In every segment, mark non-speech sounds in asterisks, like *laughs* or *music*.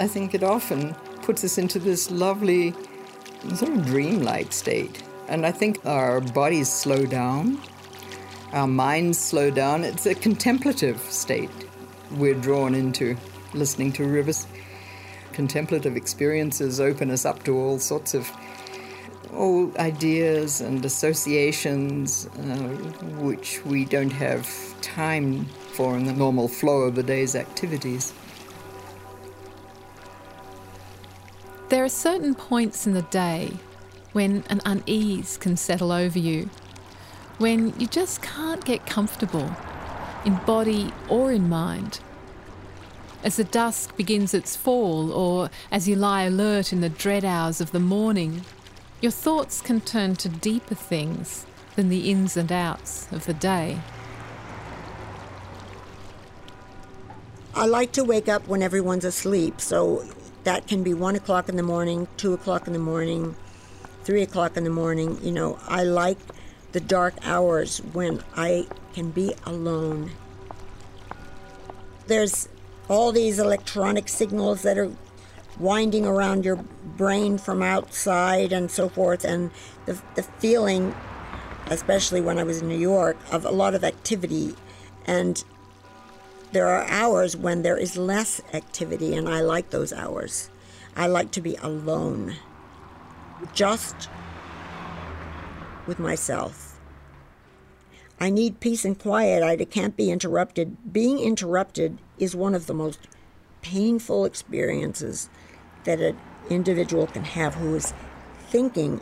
I think it often puts us into this lovely, sort of dreamlike state. And I think our bodies slow down, our minds slow down. It's a contemplative state we're drawn into listening to rivers. Contemplative experiences open us up to all sorts of all ideas and associations uh, which we don't have time for in the normal flow of the day's activities. There are certain points in the day when an unease can settle over you, when you just can't get comfortable in body or in mind. As the dusk begins its fall, or as you lie alert in the dread hours of the morning, your thoughts can turn to deeper things than the ins and outs of the day. I like to wake up when everyone's asleep, so that can be one o'clock in the morning, two o'clock in the morning, three o'clock in the morning. You know, I like the dark hours when I can be alone. There's all these electronic signals that are winding around your brain from outside and so forth, and the, the feeling, especially when I was in New York, of a lot of activity. And there are hours when there is less activity, and I like those hours. I like to be alone, just with myself. I need peace and quiet. I can't be interrupted. Being interrupted is one of the most painful experiences that an individual can have who is thinking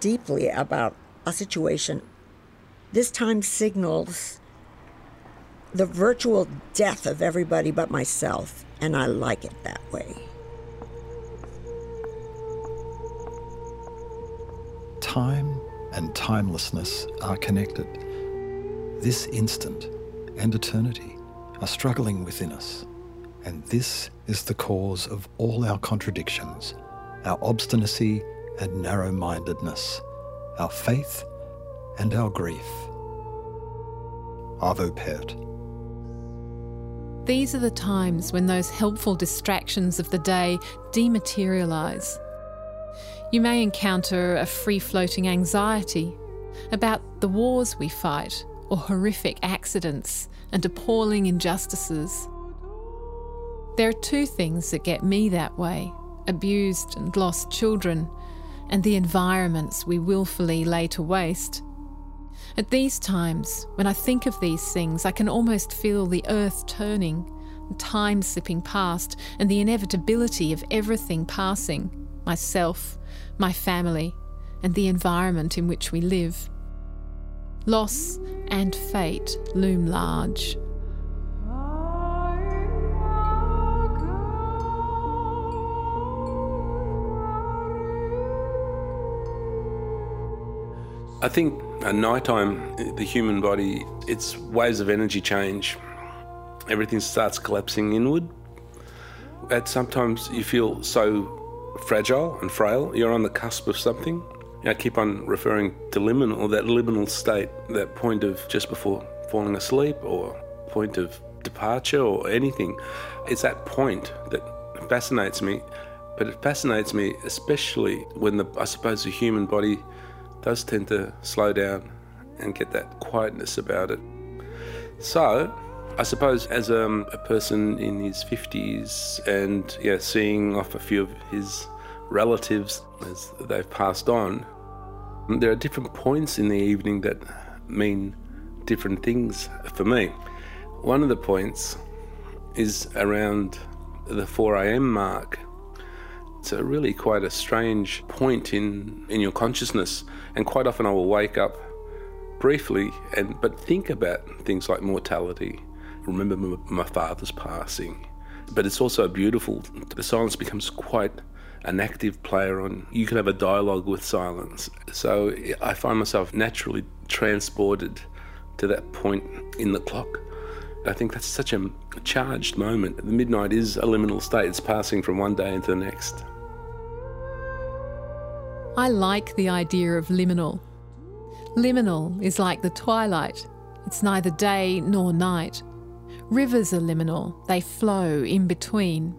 deeply about a situation. This time signals the virtual death of everybody but myself, and I like it that way. Time and timelessness are connected. This instant and eternity are struggling within us. And this is the cause of all our contradictions, our obstinacy and narrow mindedness, our faith and our grief. Arvo Pärt. These are the times when those helpful distractions of the day dematerialise. You may encounter a free floating anxiety about the wars we fight or horrific accidents and appalling injustices. There are two things that get me that way abused and lost children, and the environments we willfully lay to waste. At these times, when I think of these things, I can almost feel the earth turning, time slipping past, and the inevitability of everything passing myself, my family, and the environment in which we live. Loss and fate loom large. I think at night time, the human body, its waves of energy change. Everything starts collapsing inward. At sometimes you feel so fragile and frail. You're on the cusp of something. I keep on referring to liminal, that liminal state, that point of just before falling asleep or point of departure or anything. It's that point that fascinates me. But it fascinates me especially when the, I suppose, the human body does tend to slow down and get that quietness about it. So, I suppose as um, a person in his 50s and yeah, seeing off a few of his relatives as they've passed on, there are different points in the evening that mean different things for me. One of the points is around the 4 a.m. mark it's a really quite a strange point in, in your consciousness, and quite often I will wake up briefly and but think about things like mortality. Remember my father's passing, but it's also beautiful. The silence becomes quite an active player on. You can have a dialogue with silence. So I find myself naturally transported to that point in the clock. I think that's such a charged moment. The midnight is a liminal state, it's passing from one day into the next. I like the idea of liminal. Liminal is like the twilight, it's neither day nor night. Rivers are liminal, they flow in between.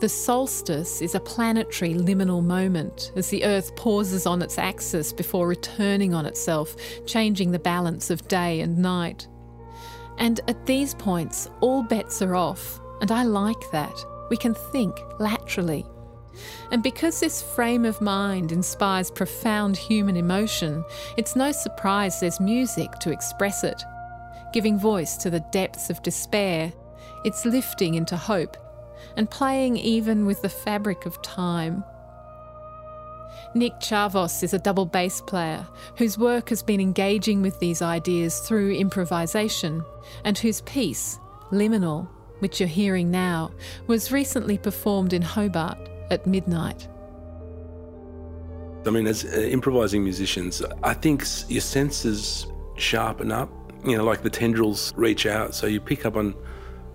The solstice is a planetary liminal moment as the Earth pauses on its axis before returning on itself, changing the balance of day and night. And at these points, all bets are off, and I like that. We can think laterally. And because this frame of mind inspires profound human emotion, it's no surprise there's music to express it, giving voice to the depths of despair. It's lifting into hope and playing even with the fabric of time. Nick Tsiavos is a double bass player whose work has been engaging with these ideas through improvisation and whose piece, Liminal, which you're hearing now, was recently performed in Hobart at midnight. I mean, as uh, improvising musicians, I think your senses sharpen up. You know, like the tendrils reach out, so you pick up on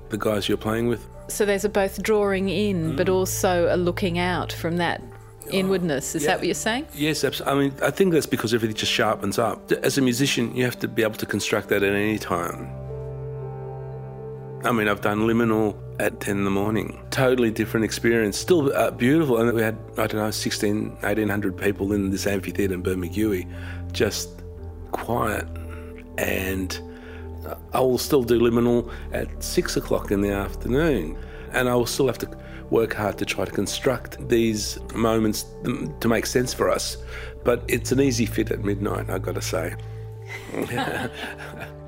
the guys you're playing with. So there's a both drawing in, mm. but also a looking out from that inwardness. Is yeah. that what you're saying? Yes, absolutely. I mean, I think that's because everything just sharpens up. As a musician, you have to be able to construct that at any time. I mean, I've done liminal at 10 in the morning. Totally different experience. Still uh, beautiful. And we had, I don't know, 16, 1800 people in this amphitheatre in Bermagui, just quiet. And I will still do liminal at six o'clock in the afternoon. And I will still have to work hard to try to construct these moments to make sense for us. But it's an easy fit at midnight, I've got to say. *laughs* *laughs*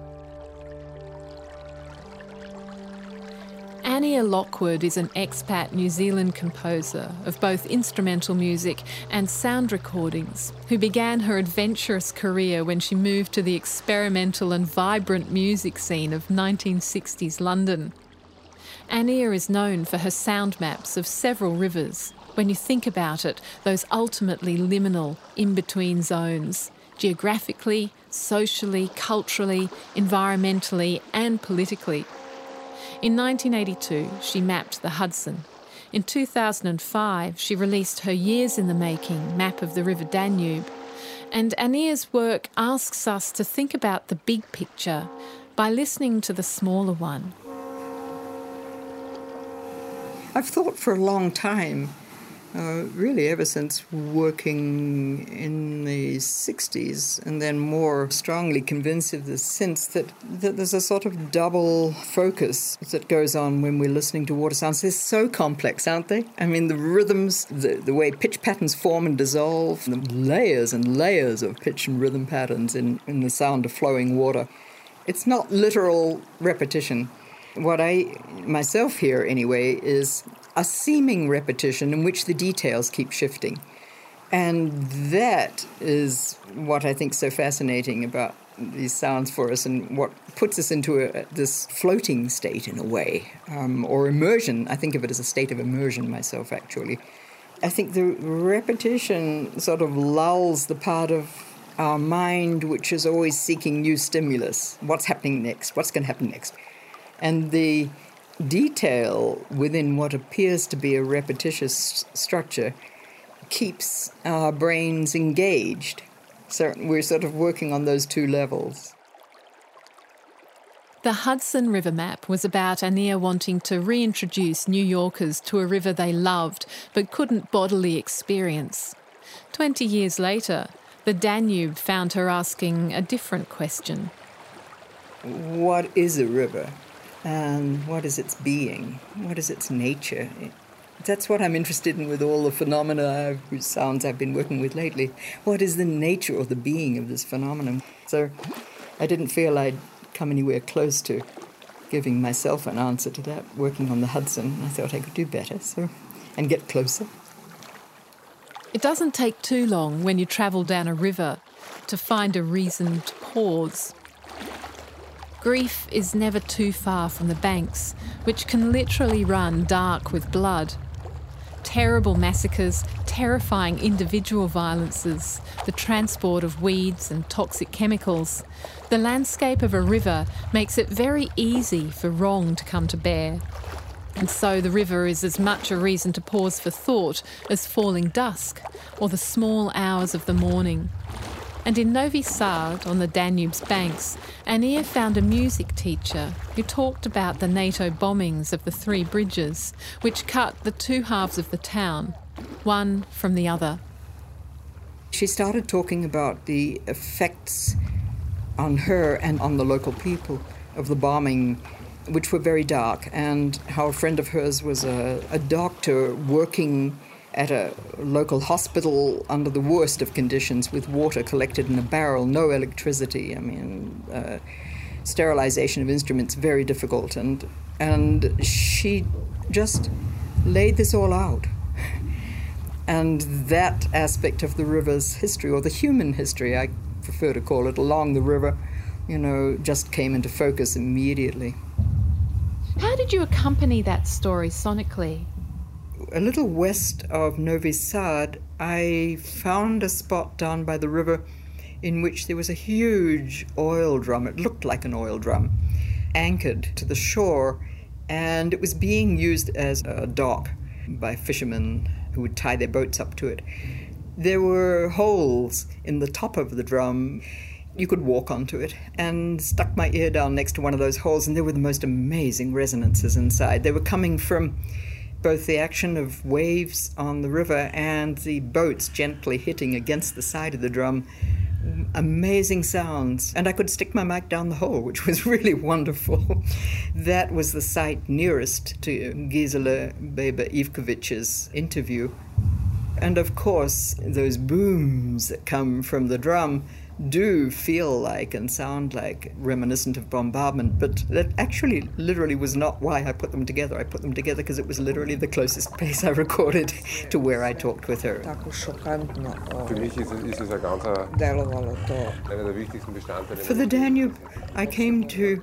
Annea Lockwood is an expat New Zealand composer of both instrumental music and sound recordings, who began her adventurous career when she moved to the experimental and vibrant music scene of 1960s London. Annea is known for her sound maps of several rivers. When you think about it, those ultimately liminal, in between zones, geographically, socially, culturally, environmentally, and politically. In 1982, she mapped the Hudson. In 2005, she released her years in the making map of the River Danube. And Annea's work asks us to think about the big picture by listening to the smaller one. I've thought for a long time uh, really ever since working in the 60s and then more strongly convinced of this sense that, that there's a sort of double focus that goes on when we're listening to water sounds. They're so complex, aren't they? I mean, the rhythms, the, the way pitch patterns form and dissolve, the layers and layers of pitch and rhythm patterns in, in the sound of flowing water. It's not literal repetition. What I myself hear, anyway, is a seeming repetition in which the details keep shifting. And that is what I think is so fascinating about these sounds for us and what puts us into a, this floating state in a way, um, or immersion. I think of it as a state of immersion myself, actually. I think the repetition sort of lulls the part of our mind which is always seeking new stimulus. What's happening next? What's going to happen next? And the detail within what appears to be a repetitious structure keeps our brains engaged. So we're sort of working on those two levels. The Hudson River map was about Annea wanting to reintroduce New Yorkers to a river they loved but couldn't bodily experience. Twenty years later, the Danube found her asking a different question. What is a river? And what is its being? What is its nature? That's what I'm interested in with all the phenomena, whose sounds I've been working with lately. What is the nature or the being of this phenomenon? So I didn't feel I'd come anywhere close to giving myself an answer to that. Working on the Hudson, I thought I could do better, so and get closer. It doesn't take too long when you travel down a river to find a reason to pause Grief is never too far from the banks, which can literally run dark with blood. Terrible massacres, terrifying individual violences, the transport of weeds and toxic chemicals. The landscape of a river makes it very easy for wrong to come to bear. And so the river is as much a reason to pause for thought as falling dusk or the small hours of the morning. And in Novi Sad, on the Danube's banks, Annea found a music teacher who talked about the NATO bombings of the three bridges, which cut the two halves of the town, one from the other. She started talking about the effects on her and on the local people of the bombing, which were very dark, and how a friend of hers was a, a doctor working at a local hospital under the worst of conditions with water collected in a barrel, no electricity. I mean, uh, sterilization of instruments very difficult, and and she just laid this all out. And that aspect of the river's history, or the human history, I prefer to call it, along the river, you know, just came into focus immediately. How did you accompany that story sonically? A little west of Novi Sad, I found a spot down by the river in which there was a huge oil drum. It looked like an oil drum, anchored to the shore, and it was being used as a dock by fishermen who would tie their boats up to it. There were holes in the top of the drum. You could walk onto it and stuck my ear down next to one of those holes, and there were the most amazing resonances inside. They were coming from both the action of waves on the river and the boats gently hitting against the side of the drum. Amazing sounds, and I could stick my mic down the hole, which was *laughs* really wonderful. that was the site nearest to Gisela Weber Ivkovich's interview. And of course, those booms that come from the drum do feel like and sound like reminiscent of bombardment, but that actually literally was not why I put them together. I put them together because it was literally the closest *laughs* place I recorded to where I talked with her. For the Danube, I came to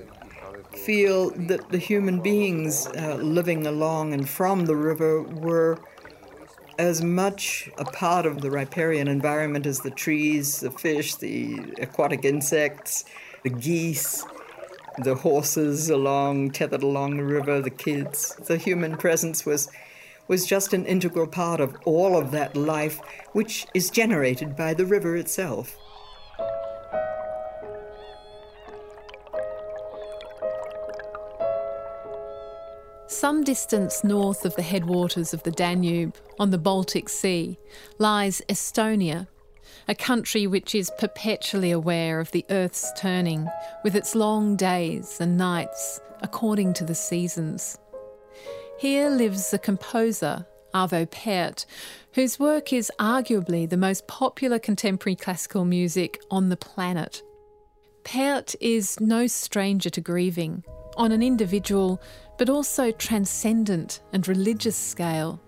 feel that the human beings uh, living along and from the river were as much a part of the riparian environment as the trees, the fish, the aquatic insects, the geese, the horses along tethered along the river, the kids. The human presence was was just an integral part of all of that life which is generated by the river itself. Some distance north of the headwaters of the Danube, on the Baltic Sea, lies Estonia, a country which is perpetually aware of the Earth's turning, with its long days and nights according to the seasons. Here lives the composer, Arvo Pärt, whose work is arguably the most popular contemporary classical music on the planet. Pärt is no stranger to grieving, on an individual but also transcendent and religious scale.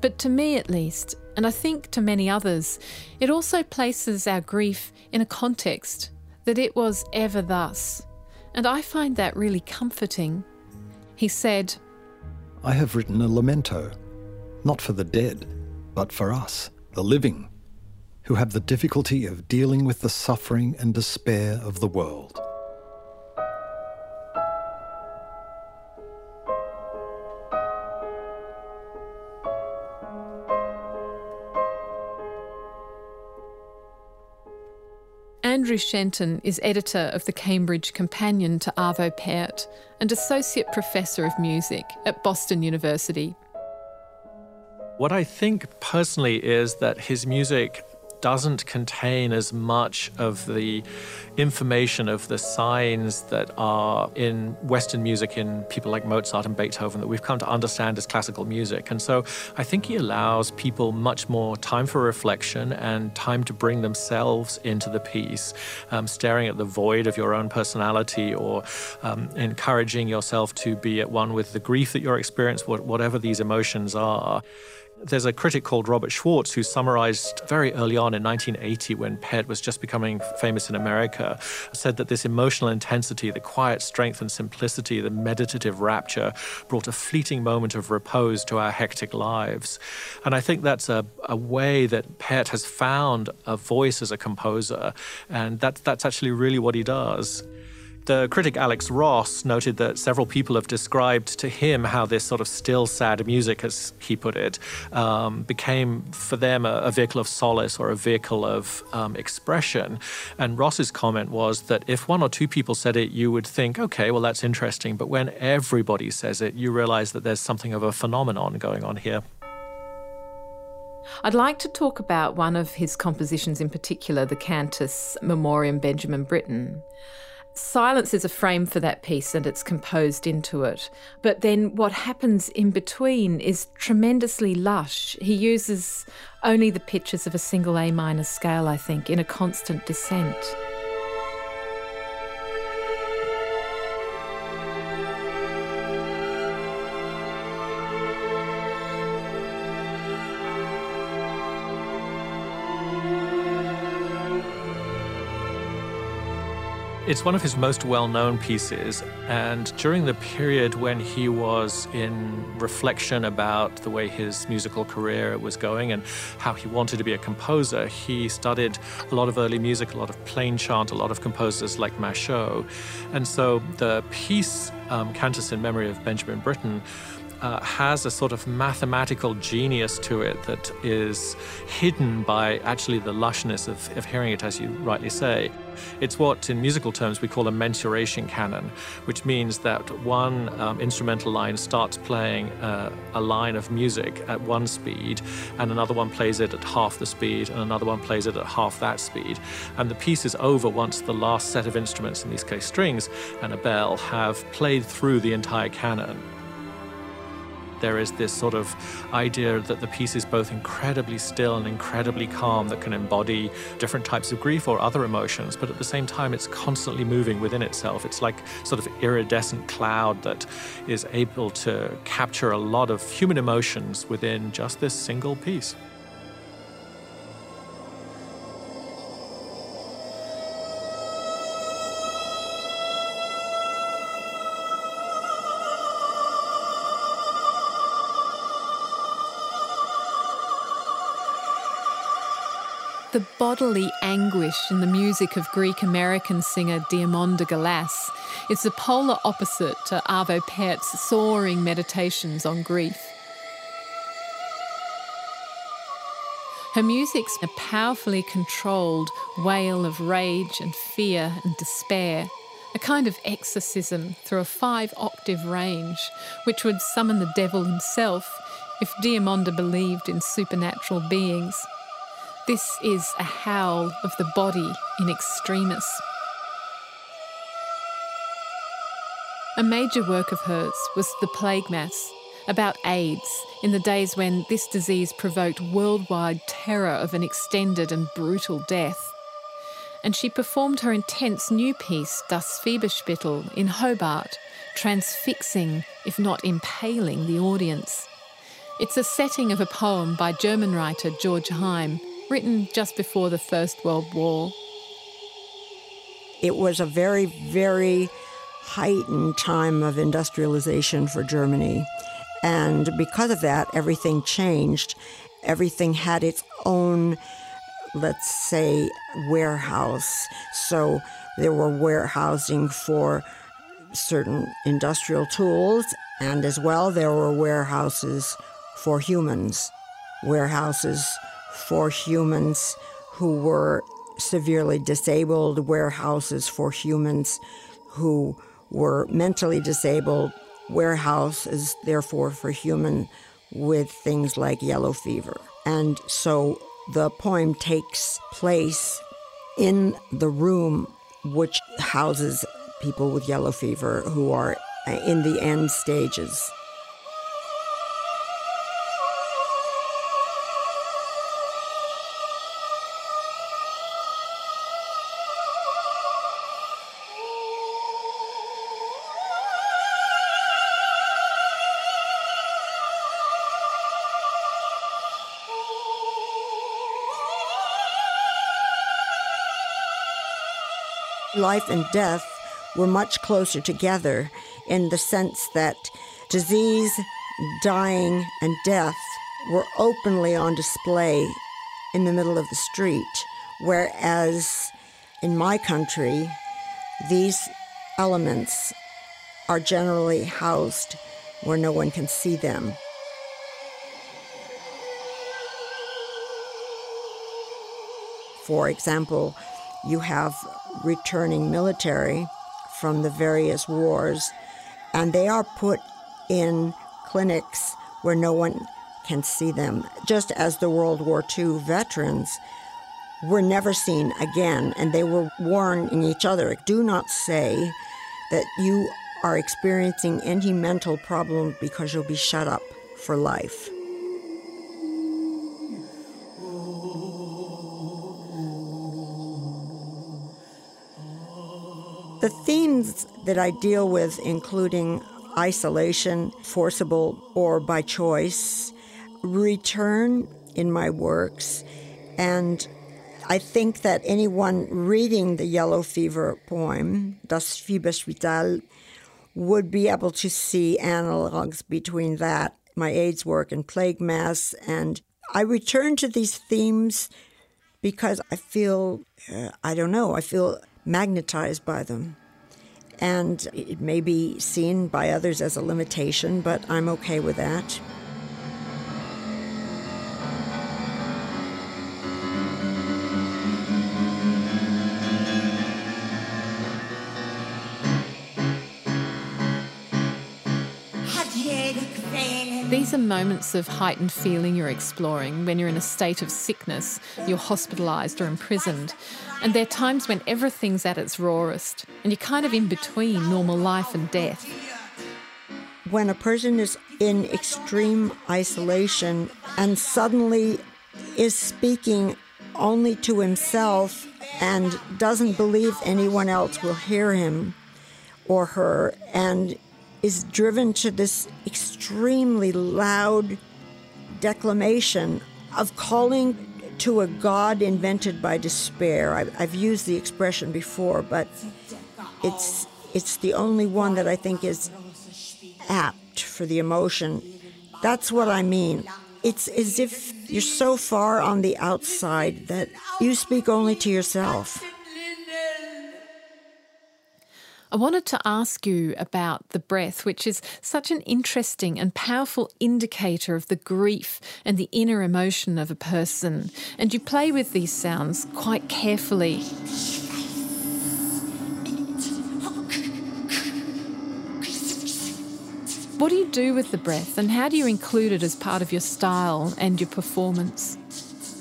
But to me, at least, and I think to many others, it also places our grief in a context that it was ever thus. And I find that really comforting. He said, I have written a lamento, not for the dead, but for us, the living, who have the difficulty of dealing with the suffering and despair of the world. Andrew Shenton is editor of the Cambridge Companion to Arvo Pärt and associate professor of music at Boston University. What I think personally is that his music doesn't contain as much of the information of the signs that are in Western music in people like Mozart and Beethoven that we've come to understand as classical music. And so I think he allows people much more time for reflection and time to bring themselves into the piece, um, staring at the void of your own personality or um, encouraging yourself to be at one with the grief that you're experiencing, whatever these emotions are. There's a critic called Robert Schwarz who summarized very early on in 1980 when Pärt was just becoming famous in America, said that this emotional intensity, the quiet strength and simplicity, the meditative rapture brought a fleeting moment of repose to our hectic lives. And I think that's a, a way that Pärt has found a voice as a composer, and that, that's actually really what he does The critic Alex Ross noted that several people have described to him how this sort of still sad music, as he put it, um, became for them a, a, vehicle of solace or a vehicle of um, expression. And Ross's comment was that if one or two people said it, you would think, okay, well, that's interesting. But when everybody says it, you realize that there's something of a phenomenon going on here. I'd like to talk about one of his compositions in particular, the Cantus Memoriam Benjamin Britten. Silence is a frame for that piece and it's composed into it. But then what happens in between is tremendously lush. He uses only the pitches of a single A minor scale, I think, in a constant descent. It's one of his most well known pieces, and during the period when he was in reflection about the way his musical career was going and how he wanted to be a composer, he studied a lot of early music, a lot of plain chant, a lot of composers like Machaut. And so the piece, um, Cantus in Memory of Benjamin Britten, uh, has a sort of mathematical genius to it that is hidden by actually the lushness of, of hearing it, as you rightly say. It's what, in musical terms, we call a mensuration canon, which means that one um, instrumental line starts playing uh, a line of music at one speed, and another one plays it at half the speed, and another one plays it at half that speed. And the piece is over once the last set of instruments, in this case strings and a bell, have played through the entire canon there is this sort of idea that the piece is both incredibly still and incredibly calm that can embody different types of grief or other emotions, but at the same time, it's constantly moving within itself. It's like sort of iridescent cloud that is able to capture a lot of human emotions within just this single piece. The bodily anguish in the music of Greek American singer Diamanda Galas is the polar opposite to Arvo Pärt's soaring meditations on grief. Her music's a powerfully controlled wail of rage and fear and despair, a kind of exorcism through a five octave range, which would summon the devil himself if Diamanda believed in supernatural beings. This is a howl of the body in extremis. A major work of hers was The Plague Mass, about AIDS in the days when this disease provoked worldwide terror of an extended and brutal death. And she performed her intense new piece, Das Fieberspital, in Hobart, transfixing, if not impaling, the audience. It's a setting of a poem by German writer George Heym, written just before the First World War. It was a very, very heightened time of industrialization for Germany. And because of that, everything changed. Everything had its own, let's say, warehouse. So there were warehousing for certain industrial tools, and as well, there were warehouses for humans, warehouses for humans who were severely disabled, warehouses for humans who were mentally disabled, warehouses, therefore, for human with things like yellow fever. And so the poem takes place in the room which houses people with yellow fever who are in the end stages life and death were much closer together in the sense that disease, dying, and death were openly on display in the middle of the street, whereas in my country, these elements are generally housed where no one can see them. For example, you have returning military from the various wars, and they are put in clinics where no one can see them, just as the World War II veterans were never seen again, and they were warning each other do not say that you are experiencing any mental problem because you'll be shut up for life. The themes that I deal with, including isolation, forcible or by choice, return in my works, and I think that anyone reading the Yellow Fever poem, Das Fieberspital, would be able to see analogs between that, my AIDS work, and Plague Mass. And I return to these themes because I feel, uh, I don't know, I feel magnetized by them. And it may be seen by others as a limitation, but I'm okay with that. These are moments of heightened feeling you're exploring when you're in a state of sickness, you're hospitalised or imprisoned. And they're times when everything's at its rawest and you're kind of in between normal life and death. When a person is in extreme isolation and suddenly is speaking only to himself and doesn't believe anyone else will hear him or her and is driven to this extremely loud declamation of calling to a God invented by despair. I've, I've, used the expression before, but it's it's the only one that I think is apt for the emotion. That's what I mean. It's as if you're so far on the outside that you speak only to yourself. I wanted to ask you about the breath, which is such an interesting and powerful indicator of the grief and the inner emotion of a person. And you play with these sounds quite carefully. What do you do with the breath, and how do you include it as part of your style and your performance?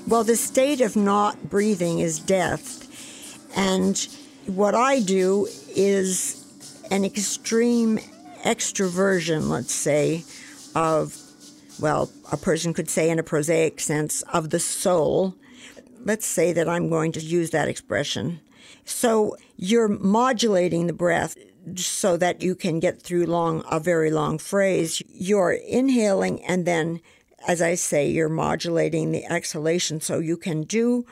Well, the state of not breathing is death. And what I do is an extreme extroversion, let's say, of, well, a person could say in a prosaic sense, of the soul. Let's say that I'm going to use that expression. So you're modulating the breath so that you can get through long a very long phrase. You're inhaling and then as I say, you're modulating the exhalation so you can do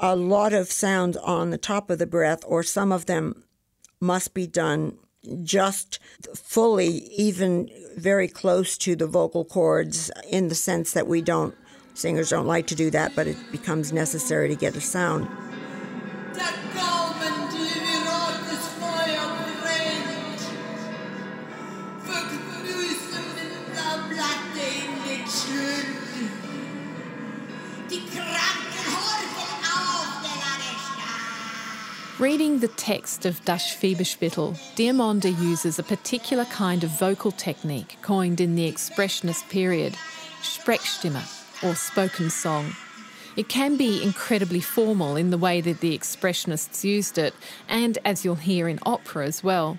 a lot of sounds on the top of the breath, or some of them must be done just fully, even very close to the vocal cords, in the sense that we don't, singers don't like to do that, but it becomes necessary to get a sound. Reading the text of Das Fieberspital, Diamanda uses a particular kind of vocal technique coined in the Expressionist period, Sprechstimme, or spoken song. It can be incredibly formal in the way that the Expressionists used it, and as you'll hear in opera as well.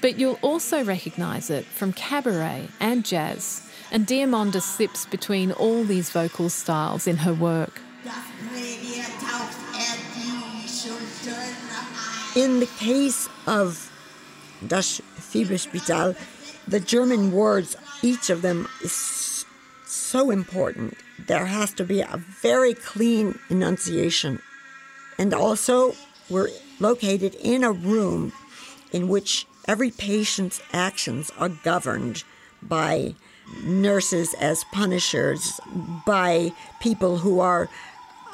But you'll also recognise it from cabaret and jazz, and Diamanda slips between all these vocal styles in her work. In the case of Das Fieberspital, the German words, each of them is so important. There has to be a very clean enunciation. And also, we're located in a room in which every patient's actions are governed by nurses as punishers, by people who are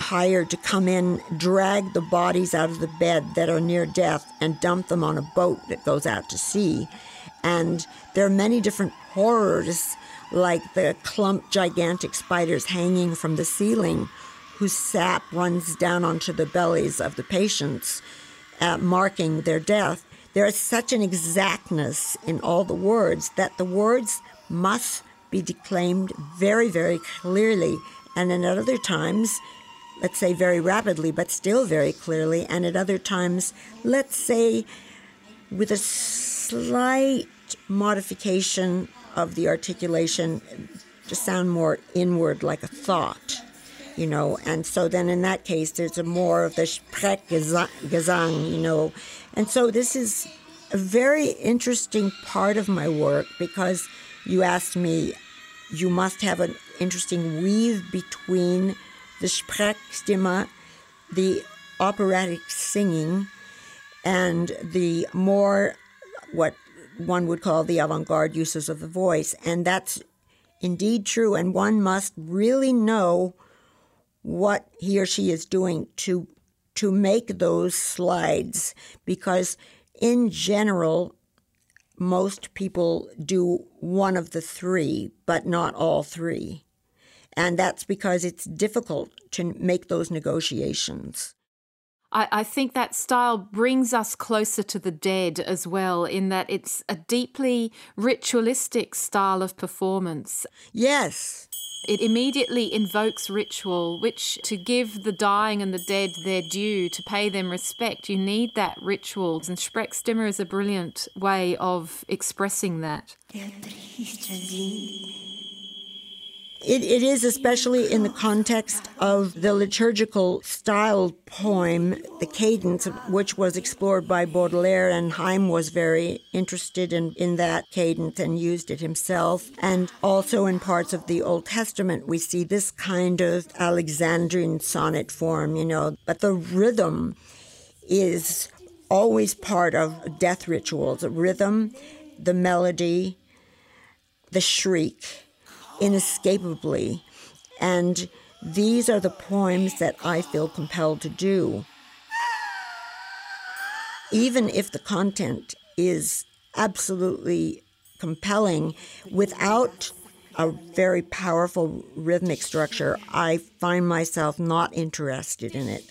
hired to come in, drag the bodies out of the bed that are near death, and dump them on a boat that goes out to sea. And there are many different horrors, like the clump gigantic spiders hanging from the ceiling, whose sap runs down onto the bellies of the patients, uh, marking their death. There is such an exactness in all the words that the words must be declaimed very, very clearly. And at other times, let's say very rapidly, but still very clearly. And at other times, let's say with a slight modification of the articulation to sound more inward, like a thought, you know. And so then in that case, there's a more of the Sprechgesang, you know. And so this is a very interesting part of my work because you asked me, you must have an interesting weave between the Sprechstimme, the operatic singing, and the more what one would call the avant garde uses of the voice. And that's indeed true. And one must really know what he or she is doing to to make those slides because in general most people do one of the three but not all three and that's because it's difficult to make those negotiations I, I think that style brings us closer to the dead as well, in that it's a deeply ritualistic style of performance. yes It immediately invokes ritual, which to give the dying and the dead their due, to pay them respect, you need that ritual. And Sprechstimme is a brilliant way of expressing that. It, it is especially in the context of the liturgical style poem, the cadence, which was explored by Baudelaire, and Heym was very interested in, in that cadence and used it himself. And also in parts of the Old Testament, we see this kind of Alexandrine sonnet form, you know, but the rhythm is always part of death rituals. The rhythm, the melody, the shriek inescapably. And these are the poems that I feel compelled to do. Even if the content is absolutely compelling, without a very powerful rhythmic structure, I find myself not interested in it.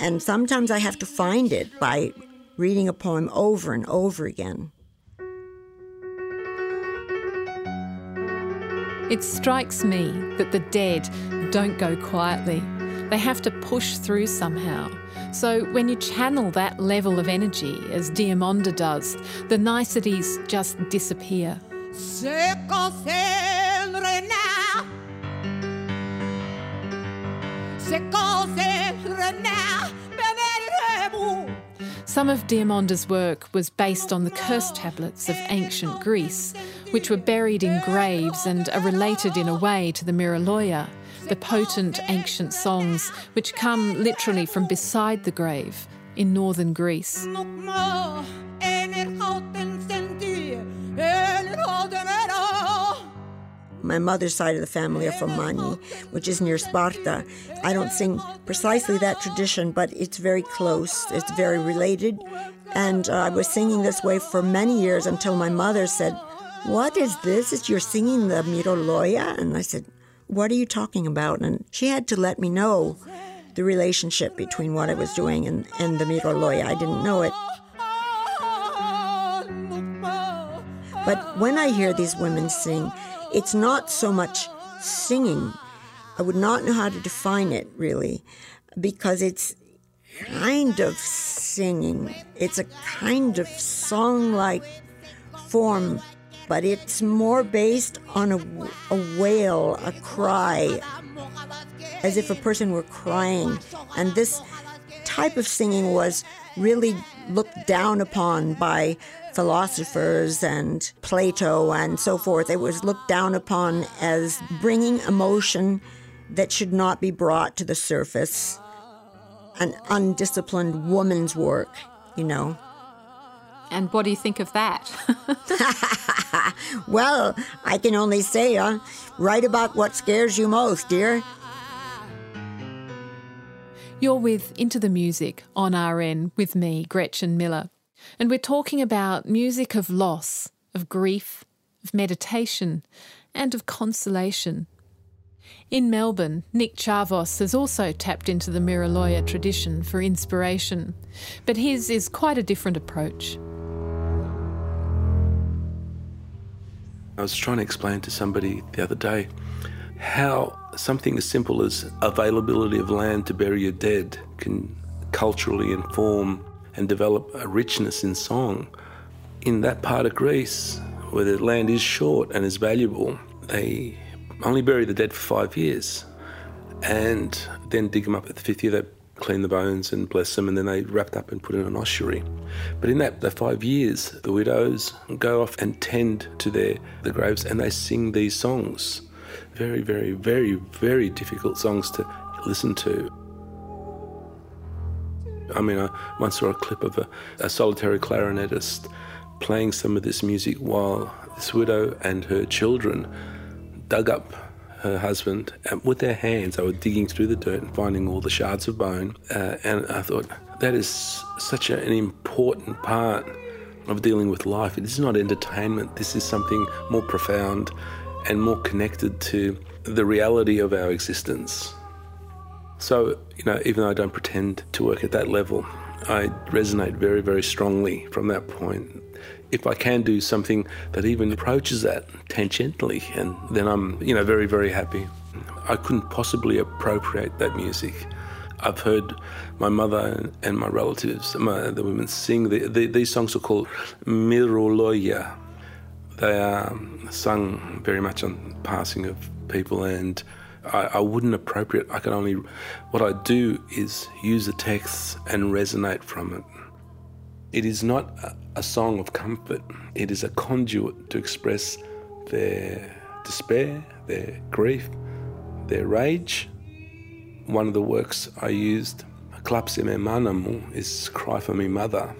And sometimes I have to find it by reading a poem over and over again. It strikes me that the dead don't go quietly. They have to push through somehow. So when you channel that level of energy, as Diamanda does, the niceties just disappear. Some of Diamanda's work was based on the curse tablets of ancient Greece, which were buried in graves and are related in a way to the Miraloya, the potent ancient songs which come literally from beside the grave in northern Greece. My mother's side of the family are from Mani, which is near Sparta. I don't sing precisely that tradition, but it's very close. It's very related. And uh, I was singing this way for many years until my mother said, What is this? Is you're singing the Miroloya? And I said, What are you talking about? And she had to let me know the relationship between what I was doing and, and the Miroloya. I didn't know it. But when I hear these women sing, it's not so much singing. I would not know how to define it really, because it's kind of singing. It's a kind of song like form, but it's more based on a, a wail, a cry, as if a person were crying. And this type of singing was really looked down upon by philosophers and Plato and so forth. It was looked down upon as bringing emotion that should not be brought to the surface. An undisciplined woman's work, you know. And what do you think of that? *laughs* Well, I can only say, uh, write about what scares you most, dear. You're with Into the Music on RN with me, Gretchen Miller. And we're talking about music of loss, of grief, of meditation, and of consolation. In Melbourne, Nick Tsiavos has also tapped into the Miraloya tradition for inspiration, but his is quite a different approach. I was trying to explain to somebody the other day how something as simple as availability of land to bury your dead can culturally inform and develop a richness in song. In that part of Greece, where the land is short and is valuable, they only bury the dead for five years and then dig them up at the fifth year. They clean the bones and bless them, and then they wrapped up and put in an ossuary. But in that the five years, the widows go off and tend to their the graves, and they sing these songs, very, very, very, very difficult songs to listen to. I mean, I once saw a clip of a, a solitary clarinetist playing some of this music while this widow and her children dug up her husband and with their hands. They were digging through the dirt and finding all the shards of bone. Uh, and I thought, that is such an important part of dealing with life. It is not entertainment, this is something more profound and more connected to the reality of our existence. So, you know, even though I don't pretend to work at that level, I resonate very, very strongly from that point. If I can do something that even approaches that tangentially, and then I'm, you know, very, very happy. I couldn't possibly appropriate that music. I've heard my mother and my relatives, my, the women, sing. The, the, these songs are called Miroloya. They are sung very much on passing of people and I, I, wouldn't appropriate. I can only, what I do is use the texts and resonate from it. It is not a, a song of comfort, it is a conduit to express their despair, their grief, their rage. One of the works I used, Klapse me manamu, is Cry for Me Mother.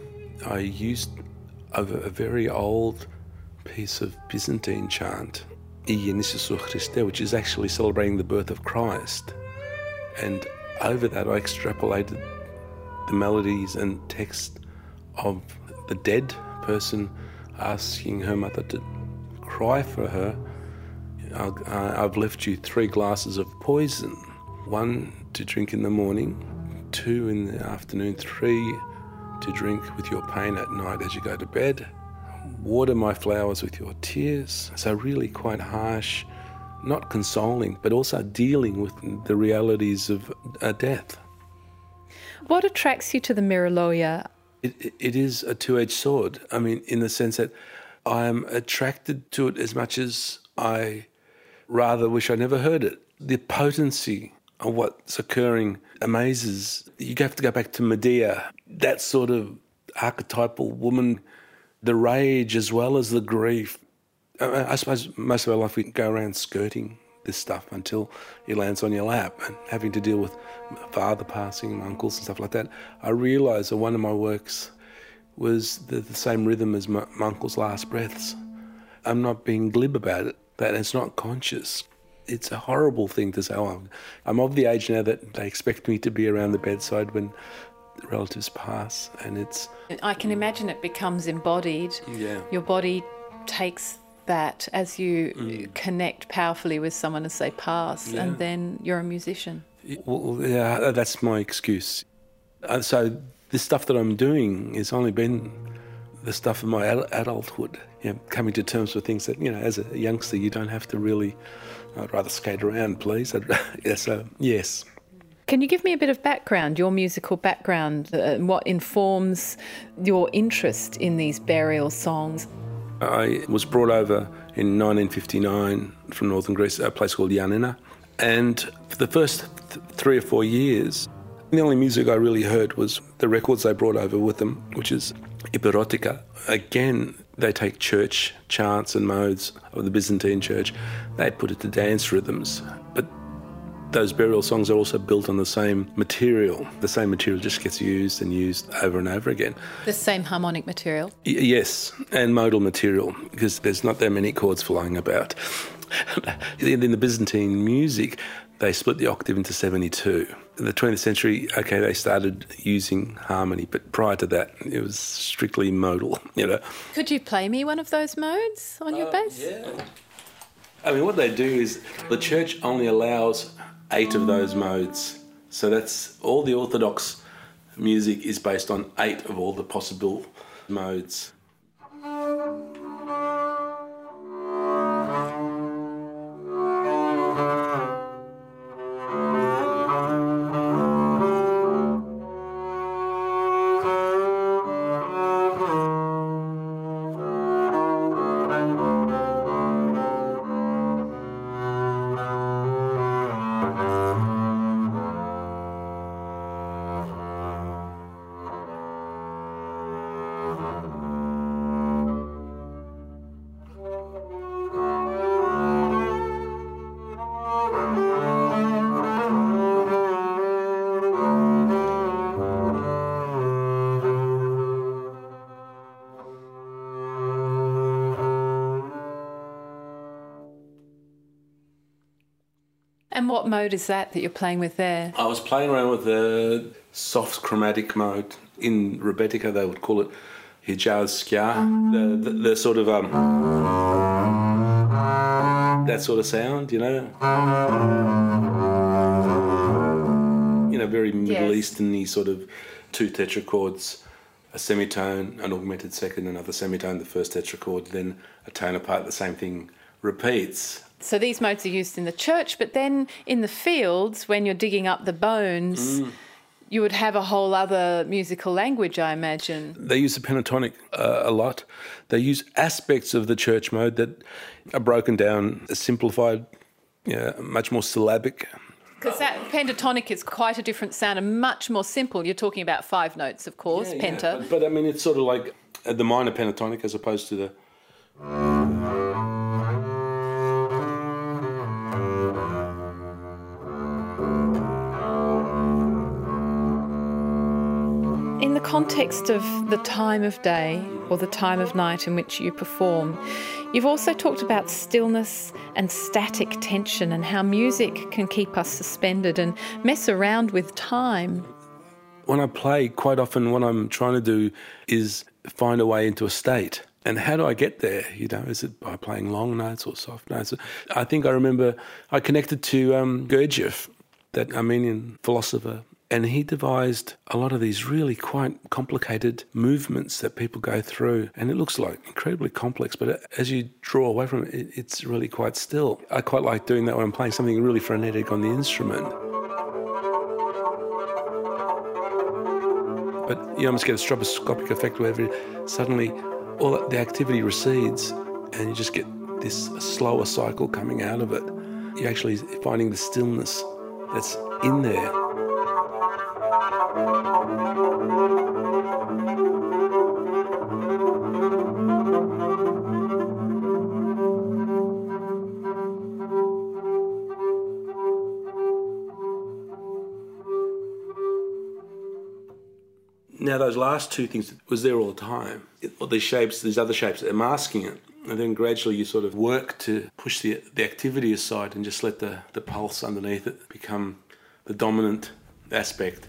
I used a, a very old piece of Byzantine chant which is actually celebrating the birth of Christ. And over that, I extrapolated the melodies and text of the dead person asking her mother to cry for her. I've left you three glasses of poison one to drink in the morning, two in the afternoon, three to drink with your pain at night as you go to bed water my flowers with your tears. So, really quite harsh, not consoling, but also dealing with the realities of a death. What attracts you to the Miraloya? It, it is a two edged sword. I mean, in the sense that I am attracted to it as much as I rather wish I never heard it. The potency of what's occurring amazes. You have to go back to Medea, that sort of archetypal woman the rage as well as the grief. I suppose most of our life we go around skirting this stuff until it lands on your lap and having to deal with father passing uncles and stuff like that. I realised that one of my works was the, the same rhythm as my, my, uncle's last breaths. I'm not being glib about it, that it's not conscious. It's a horrible thing to say. Oh, I'm of the age now that they expect me to be around the bedside when relatives pass, and it's. I can imagine it becomes embodied. Yeah. Your body takes that as you mm. connect powerfully with someone as they pass, yeah. and then you're a musician. Well, yeah, that's my excuse. Uh, so this stuff that I'm doing has only been the stuff of my adulthood. You know, coming to terms with things that you know, as a youngster, you don't have to really. I'd rather skate around, please. *laughs* yeah, so yes. Can you give me a bit of background, your musical background, uh, and what informs your interest in these burial songs? I was brought over in 1959 from northern Greece, a place called Yanina, and for the first th- three or four years, the only music I really heard was the records they brought over with them, which is Epirotica. Again, they take church chants and modes of the Byzantine church, they put it to dance rhythms, those burial songs are also built on the same material. The same material just gets used and used over and over again. The same harmonic material? Y- yes, and modal material, because there's not that many chords flying about. *laughs* in the Byzantine music, they split the octave into 72. In the 20th century, okay, they started using harmony, but prior to that, it was strictly modal, *laughs* you know. Could you play me one of those modes on your uh, bass? Yeah. I mean, what they do is the church only allows eight of those modes. So that's all the Orthodox music is based on eight of all the possible modes. What mode is that that you're playing with there? I was playing around with the soft chromatic mode. In Rebetika, they would call it Hijazkiar, the, the, the sort of um, that sort of sound, you know. You know, very Middle Yes. Easterny sort of two tetrachords, a semitone, an augmented second, another semitone, the first tetrachord, then a tone apart. The same thing repeats. So these modes are used in the church, but then in the fields, when you're digging up the bones, you would have a whole other musical language, I imagine. They use the pentatonic uh, a lot. They use aspects of the church mode that are broken down, simplified, yeah, much more syllabic. Because that pentatonic is quite a different sound and much more simple. You're talking about five notes, of course, penta. But, but I mean, it's sort of like the minor pentatonic as opposed to the. In the context of the time of day or the time of night in which you perform, you've also talked about stillness and static tension and how music can keep us suspended and mess around with time. When I play, quite often what I'm trying to do is find a way into a state. And how do I get there? You know, is it by playing long notes or soft notes? I think I remember I connected to um, Gurdjieff, that Armenian philosopher, and he devised a lot of these really quite complicated movements that people go through. And it looks like incredibly complex, but uh, as you draw away from it, it it's really quite still. I quite like doing that when I'm playing something really frenetic on the instrument. But you almost get a stroboscopic effect where suddenly all the activity recedes and you just get this slower cycle coming out of it. You're actually finding the stillness that's in there. Now, those last two things was there all the time. It, these shapes, these other shapes, they're masking it. And then gradually you sort of work to push the, the activity aside and just let the, the pulse underneath it become the dominant aspect.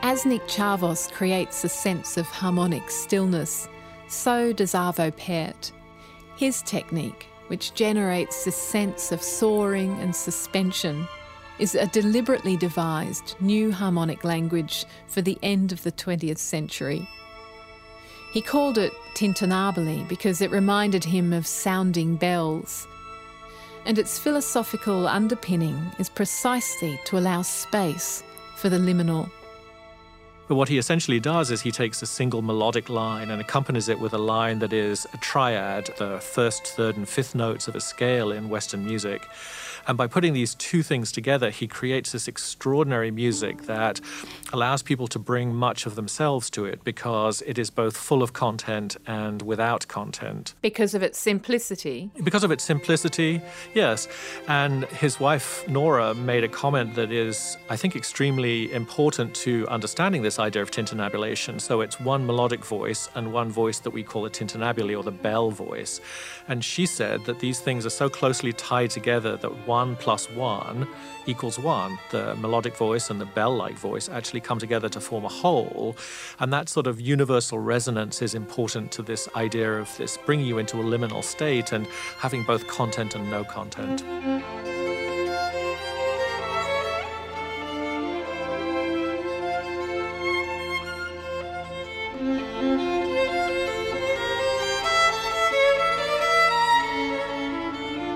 As Nick Tsiavos creates a sense of harmonic stillness, so does Arvo Pärt. His technique, which generates this sense of soaring and suspension, is a deliberately devised new harmonic language for the end of the 20th century. He called it tintinnabuli because it reminded him of sounding bells. And its philosophical underpinning is precisely to allow space for the liminal. But what he essentially does is he takes a single melodic line and accompanies it with a line that is a triad, the first, third, and fifth notes of a scale in Western music. And by putting these two things together, he creates this extraordinary music that allows people to bring much of themselves to it because it is both full of content and without content. Because of its simplicity. Because of its simplicity, yes. And his wife, Nora, made a comment that is, I think, extremely important to understanding this idea of tintinnabulation. So it's one melodic voice and one voice that we call a tintinnabuli or the bell voice. And she said that these things are so closely tied together that one plus one one equals one. The melodic voice and the bell like voice actually come together to form a whole. And that sort of universal resonance is important to this idea of this bringing you into a liminal state and having both content and no content.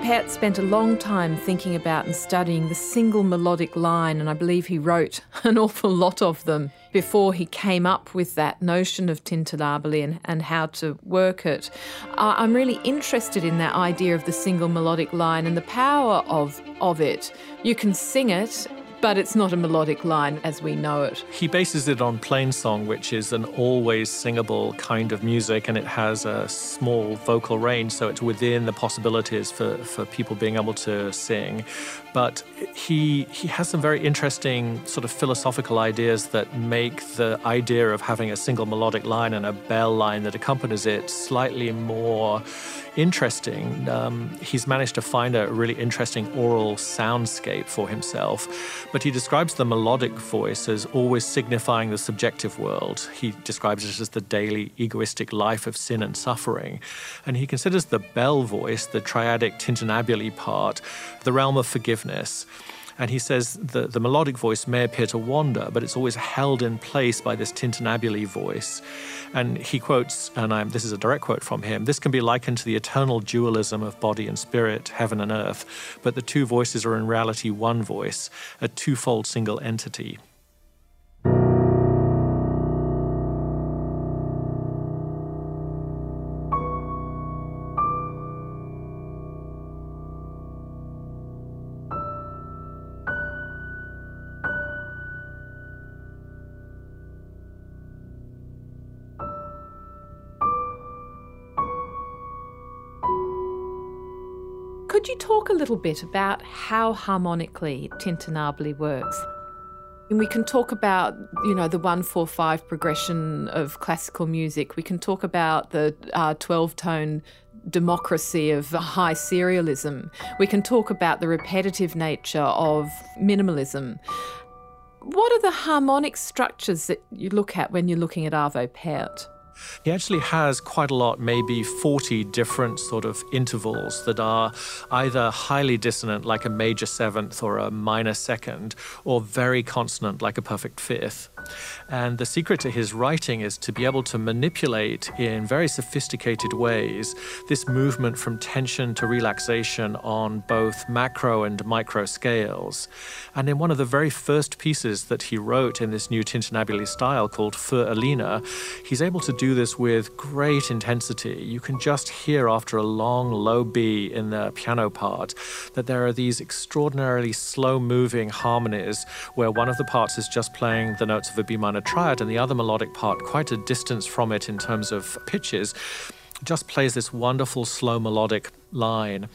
Pärt spent a long time thinking about and studying the single melodic line, and I believe he wrote *laughs* an awful lot of them before he came up with that notion of tintinnabuli and, and how to work it. I'm really interested in that idea of the single melodic line and the power of, of it. You can sing it but it's not a melodic line as we know it. He bases it on plain song, which is an always singable kind of music, and it has a small vocal range, so it's within the possibilities for, for people being able to sing. But he he has some very interesting sort of philosophical ideas that make the idea of having a single melodic line and a bell line that accompanies it slightly more interesting. Um, he's managed to find a really interesting aural soundscape for himself, but he describes the melodic voice as always signifying the subjective world. He describes it as the daily egoistic life of sin and suffering. And he considers the bell voice, the triadic tintinnabuli part, the realm of forgiveness. And he says the, the melodic voice may appear to wander, but it's always held in place by this tintinnabuli voice. And he quotes, and I'm, this is a direct quote from him this can be likened to the eternal dualism of body and spirit, heaven and earth, but the two voices are in reality one voice, a twofold single entity. Little bit about how harmonically tintinnabuli works? And we can talk about, you know, the one four five progression of classical music. We can talk about the uh, twelve tone democracy of high serialism. We can talk about the repetitive nature of minimalism. What are the harmonic structures that you look at when you're looking at Arvo Pärt? He actually has quite a lot, maybe 40 different sort of intervals that are either highly dissonant, like a major seventh or a minor second, or very consonant, like a perfect fifth. And the secret to his writing is to be able to manipulate in very sophisticated ways this movement from tension to relaxation on both macro and micro scales. And in one of the very first pieces that he wrote in this new tintinnabuli style called Für Alina, he's able to do this with great intensity. You can just hear after a long low B in the piano part that there are these extraordinarily slow moving harmonies where one of the parts is just playing the notes of a B minor triad and the other melodic part, quite a distance from it in terms of pitches, just plays this wonderful slow melodic line.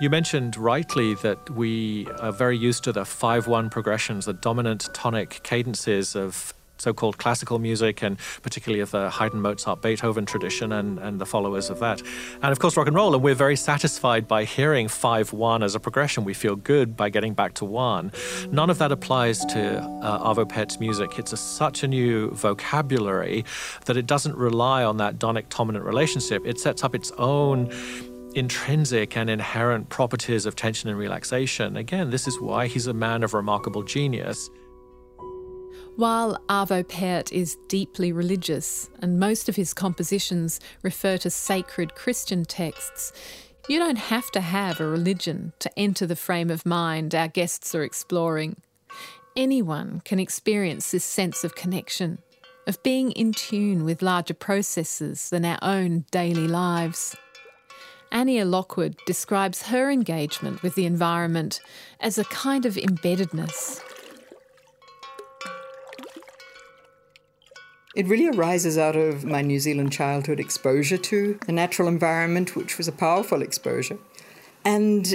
You mentioned rightly that we are very used to the 5 1 progressions, the dominant tonic cadences of so called classical music, and particularly of the Haydn, Mozart, Beethoven tradition and, and the followers of that. And of course, rock and roll. And we're very satisfied by hearing 5 1 as a progression. We feel good by getting back to 1. None of that applies to uh, Arvo Pärt's music. It's a, such a new vocabulary that it doesn't rely on that tonic dominant relationship. It sets up its own intrinsic and inherent properties of tension and relaxation. Again, this is why he's a man of remarkable genius. While Arvo Pärt is deeply religious and most of his compositions refer to sacred Christian texts, you don't have to have a religion to enter the frame of mind our guests are exploring. Anyone can experience this sense of connection, of being in tune with larger processes than our own daily lives. Annea Lockwood describes her engagement with the environment as a kind of embeddedness, It really arises out of my New Zealand childhood exposure to the natural environment, which was a powerful exposure. And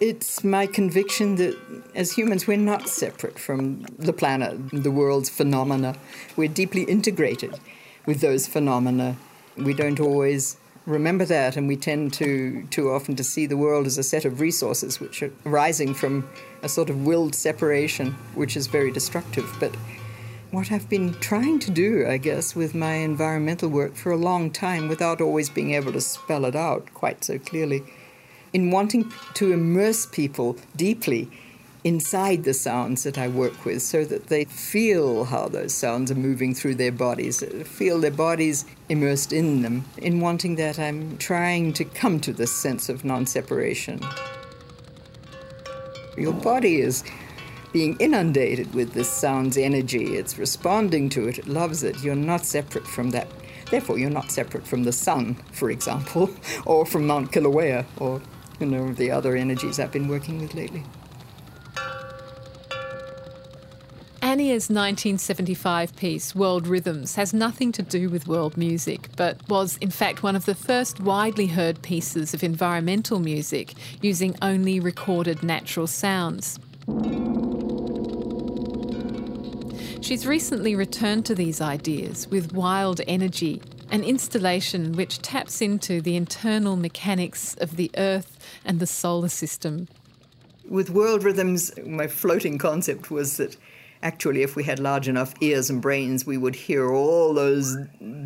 It's my conviction that as humans, we're not separate from the planet, the world's phenomena. We're deeply integrated with those phenomena. We don't always remember that, and we tend to too often to see the world as a set of resources which are arising from a sort of willed separation, which is very destructive. But what I've been trying to do, I guess, with my environmental work for a long time, without always being able to spell it out quite so clearly, in wanting to immerse people deeply inside the sounds that I work with so that they feel how those sounds are moving through their bodies, feel their bodies immersed in them. In wanting that, I'm trying to come to this sense of non separation. Your body is being inundated with this sound's energy. It's responding to it, it loves it. You're not separate from that. Therefore, you're not separate from the sun, for example, *laughs* or from Mount Kilauea, or you know the other energies I've been working with lately. Annea's 1975 piece, World Rhythms, has nothing to do with world music, but was in fact one of the first widely heard pieces of environmental music using only recorded natural sounds. She's recently returned to these ideas with Wild Energy, an installation which taps into the internal mechanics of the Earth and the solar system. With World Rhythms, my floating concept was that actually, if we had large enough ears and brains, we would hear all those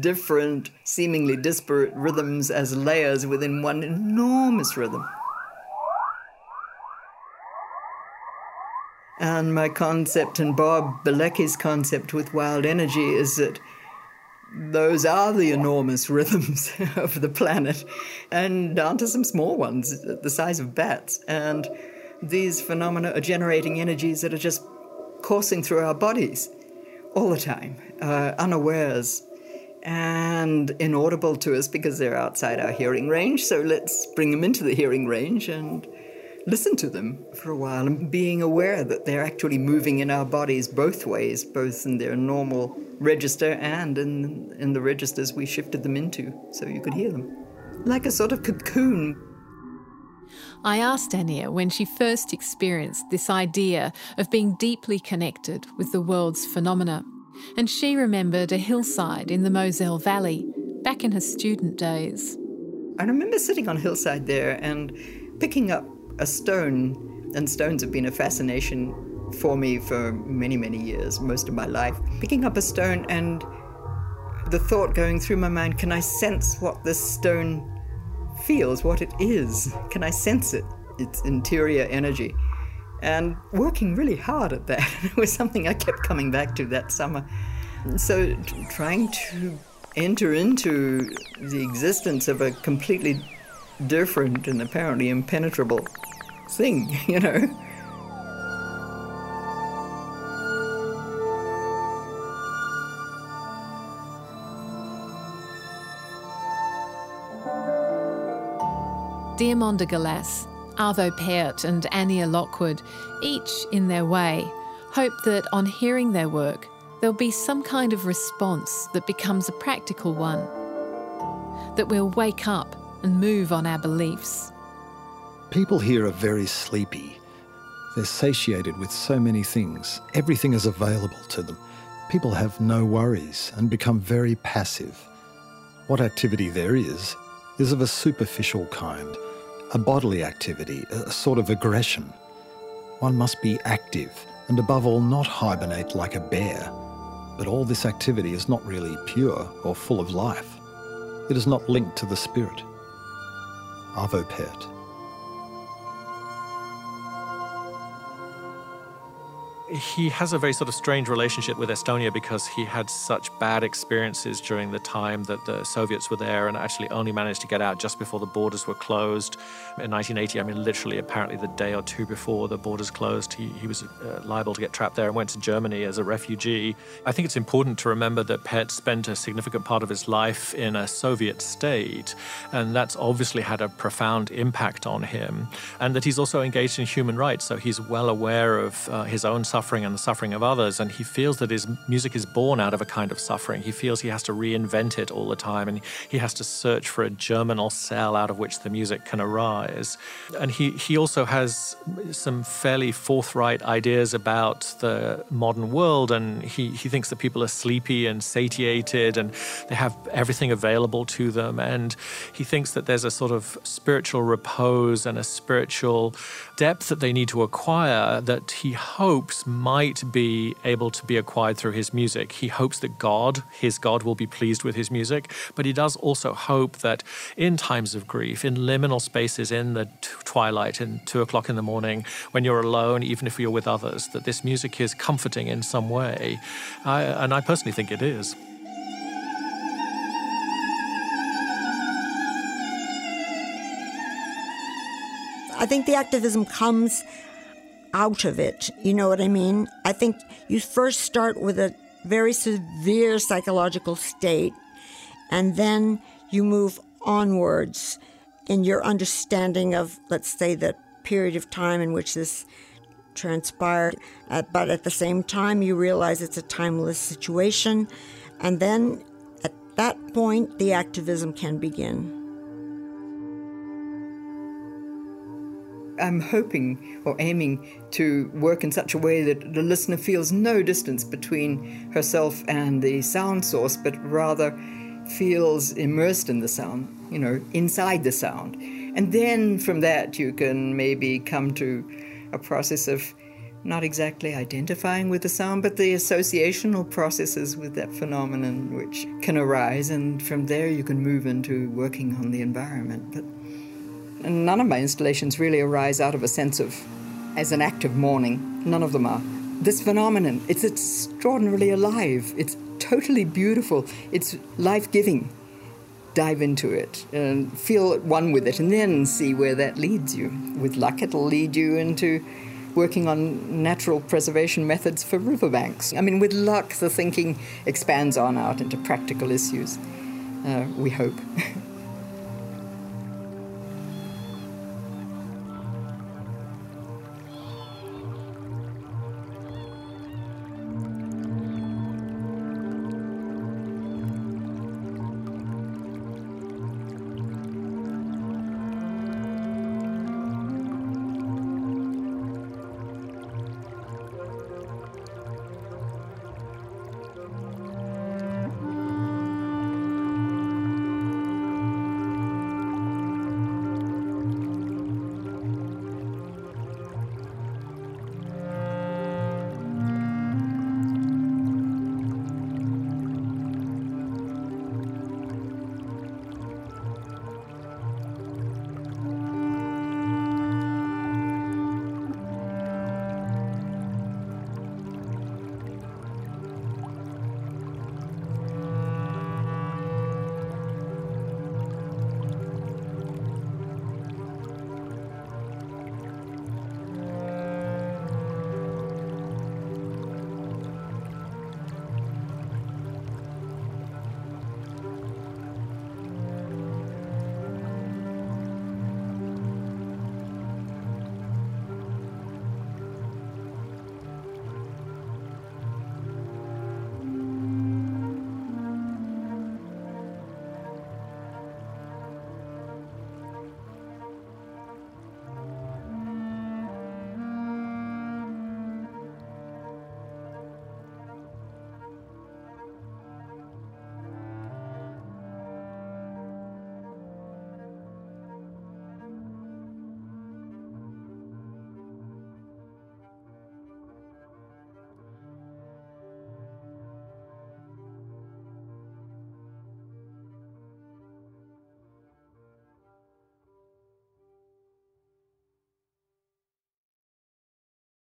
different, seemingly disparate rhythms as layers within one enormous rhythm. And my concept and Bob Bielecki's concept with wild energy is that those are the enormous *laughs* rhythms of the planet, and down to some small ones, the size of bats. And these phenomena are generating energies that are just coursing through our bodies all the time, uh, unawares, and inaudible to us because they're outside our hearing range. So let's bring them into the hearing range and listen to them for a while and being aware that they're actually moving in our bodies both ways, both in their normal register and in, in the registers we shifted them into, so you could hear them. Like a sort of cocoon. I asked Annea when she first experienced this idea of being deeply connected with the world's phenomena, and she remembered a hillside in the Moselle Valley back in her student days. I remember sitting on a hillside there and picking up a stone, and stones have been a fascination for me for many, many years, most of my life. Picking up a stone and the thought going through my mind can I sense what this stone feels, what it is? Can I sense it, its interior energy? And working really hard at that. *laughs* was something I kept coming back to that summer. So, trying to enter into the existence of a completely different and apparently impenetrable thing, *laughs* you know. Diamanda Galas, Arvo Pärt, and Annea Lockwood, each in their way, hope that on hearing their work, there'll be some kind of response that becomes a practical one. That we'll wake up and move on our beliefs. People here are very sleepy. They're satiated with so many things. Everything is available to them. People have no worries and become very passive. What activity there is, is of a superficial kind a bodily activity, a sort of aggression. One must be active and, above all, not hibernate like a bear. But all this activity is not really pure or full of life. It is not linked to the spirit. Arvo he has a very sort of strange relationship with Estonia because he had such bad experiences during the time that the Soviets were there and actually only managed to get out just before the borders were closed in 1980. I mean, literally, apparently, the day or two before the borders closed, he, he was uh, liable to get trapped there and went to Germany as a refugee. I think it's important to remember that Pärt spent a significant part of his life in a Soviet state, and that's obviously had a profound impact on him, and that he's also engaged in human rights, so he's well aware of uh, his own suffering suffering and the suffering of others. And he feels that his music is born out of a kind of suffering. He feels he has to reinvent it all the time and he has to search for a germinal cell out of which the music can arise. And he, he also has some fairly forthright ideas about the modern world. And he, he thinks that people are sleepy and satiated and they have everything available to them. And he thinks that there's a sort of spiritual repose and a spiritual depth that they need to acquire that he hopes might be able to be acquired through his music. He hopes that God, his God, will be pleased with his music, but he does also hope that in times of grief, in liminal spaces, in the twilight, in two o'clock in the morning, when you're alone, even if you're with others, that this music is comforting in some way. I, and I personally think it is. I think the activism comes out of it. You know what I mean? I think you first start with a very severe psychological state, and then you move onwards in your understanding of, let's say, the period of time in which this transpired. Uh, but at the same time, you realize it's a timeless situation, and then at that point, the activism can begin. I'm hoping or aiming to work in such a way that the listener feels no distance between herself and the sound source, but rather feels immersed in the sound, you know, inside the sound. And then from that, you can maybe come to a process of not exactly identifying with the sound, but the associational processes with that phenomenon which can arise. And from there, you can move into working on the environment. But none of my installations really arise out of a sense of as an act of mourning. None of them are. This phenomenon, it's extraordinarily alive. It's totally beautiful. It's life giving. Dive into it and feel at one with it, and then see where that leads you. With luck, it'll lead you into working on natural preservation methods for riverbanks. I mean, with luck, the thinking expands on out into practical issues. Uh, we hope. *laughs*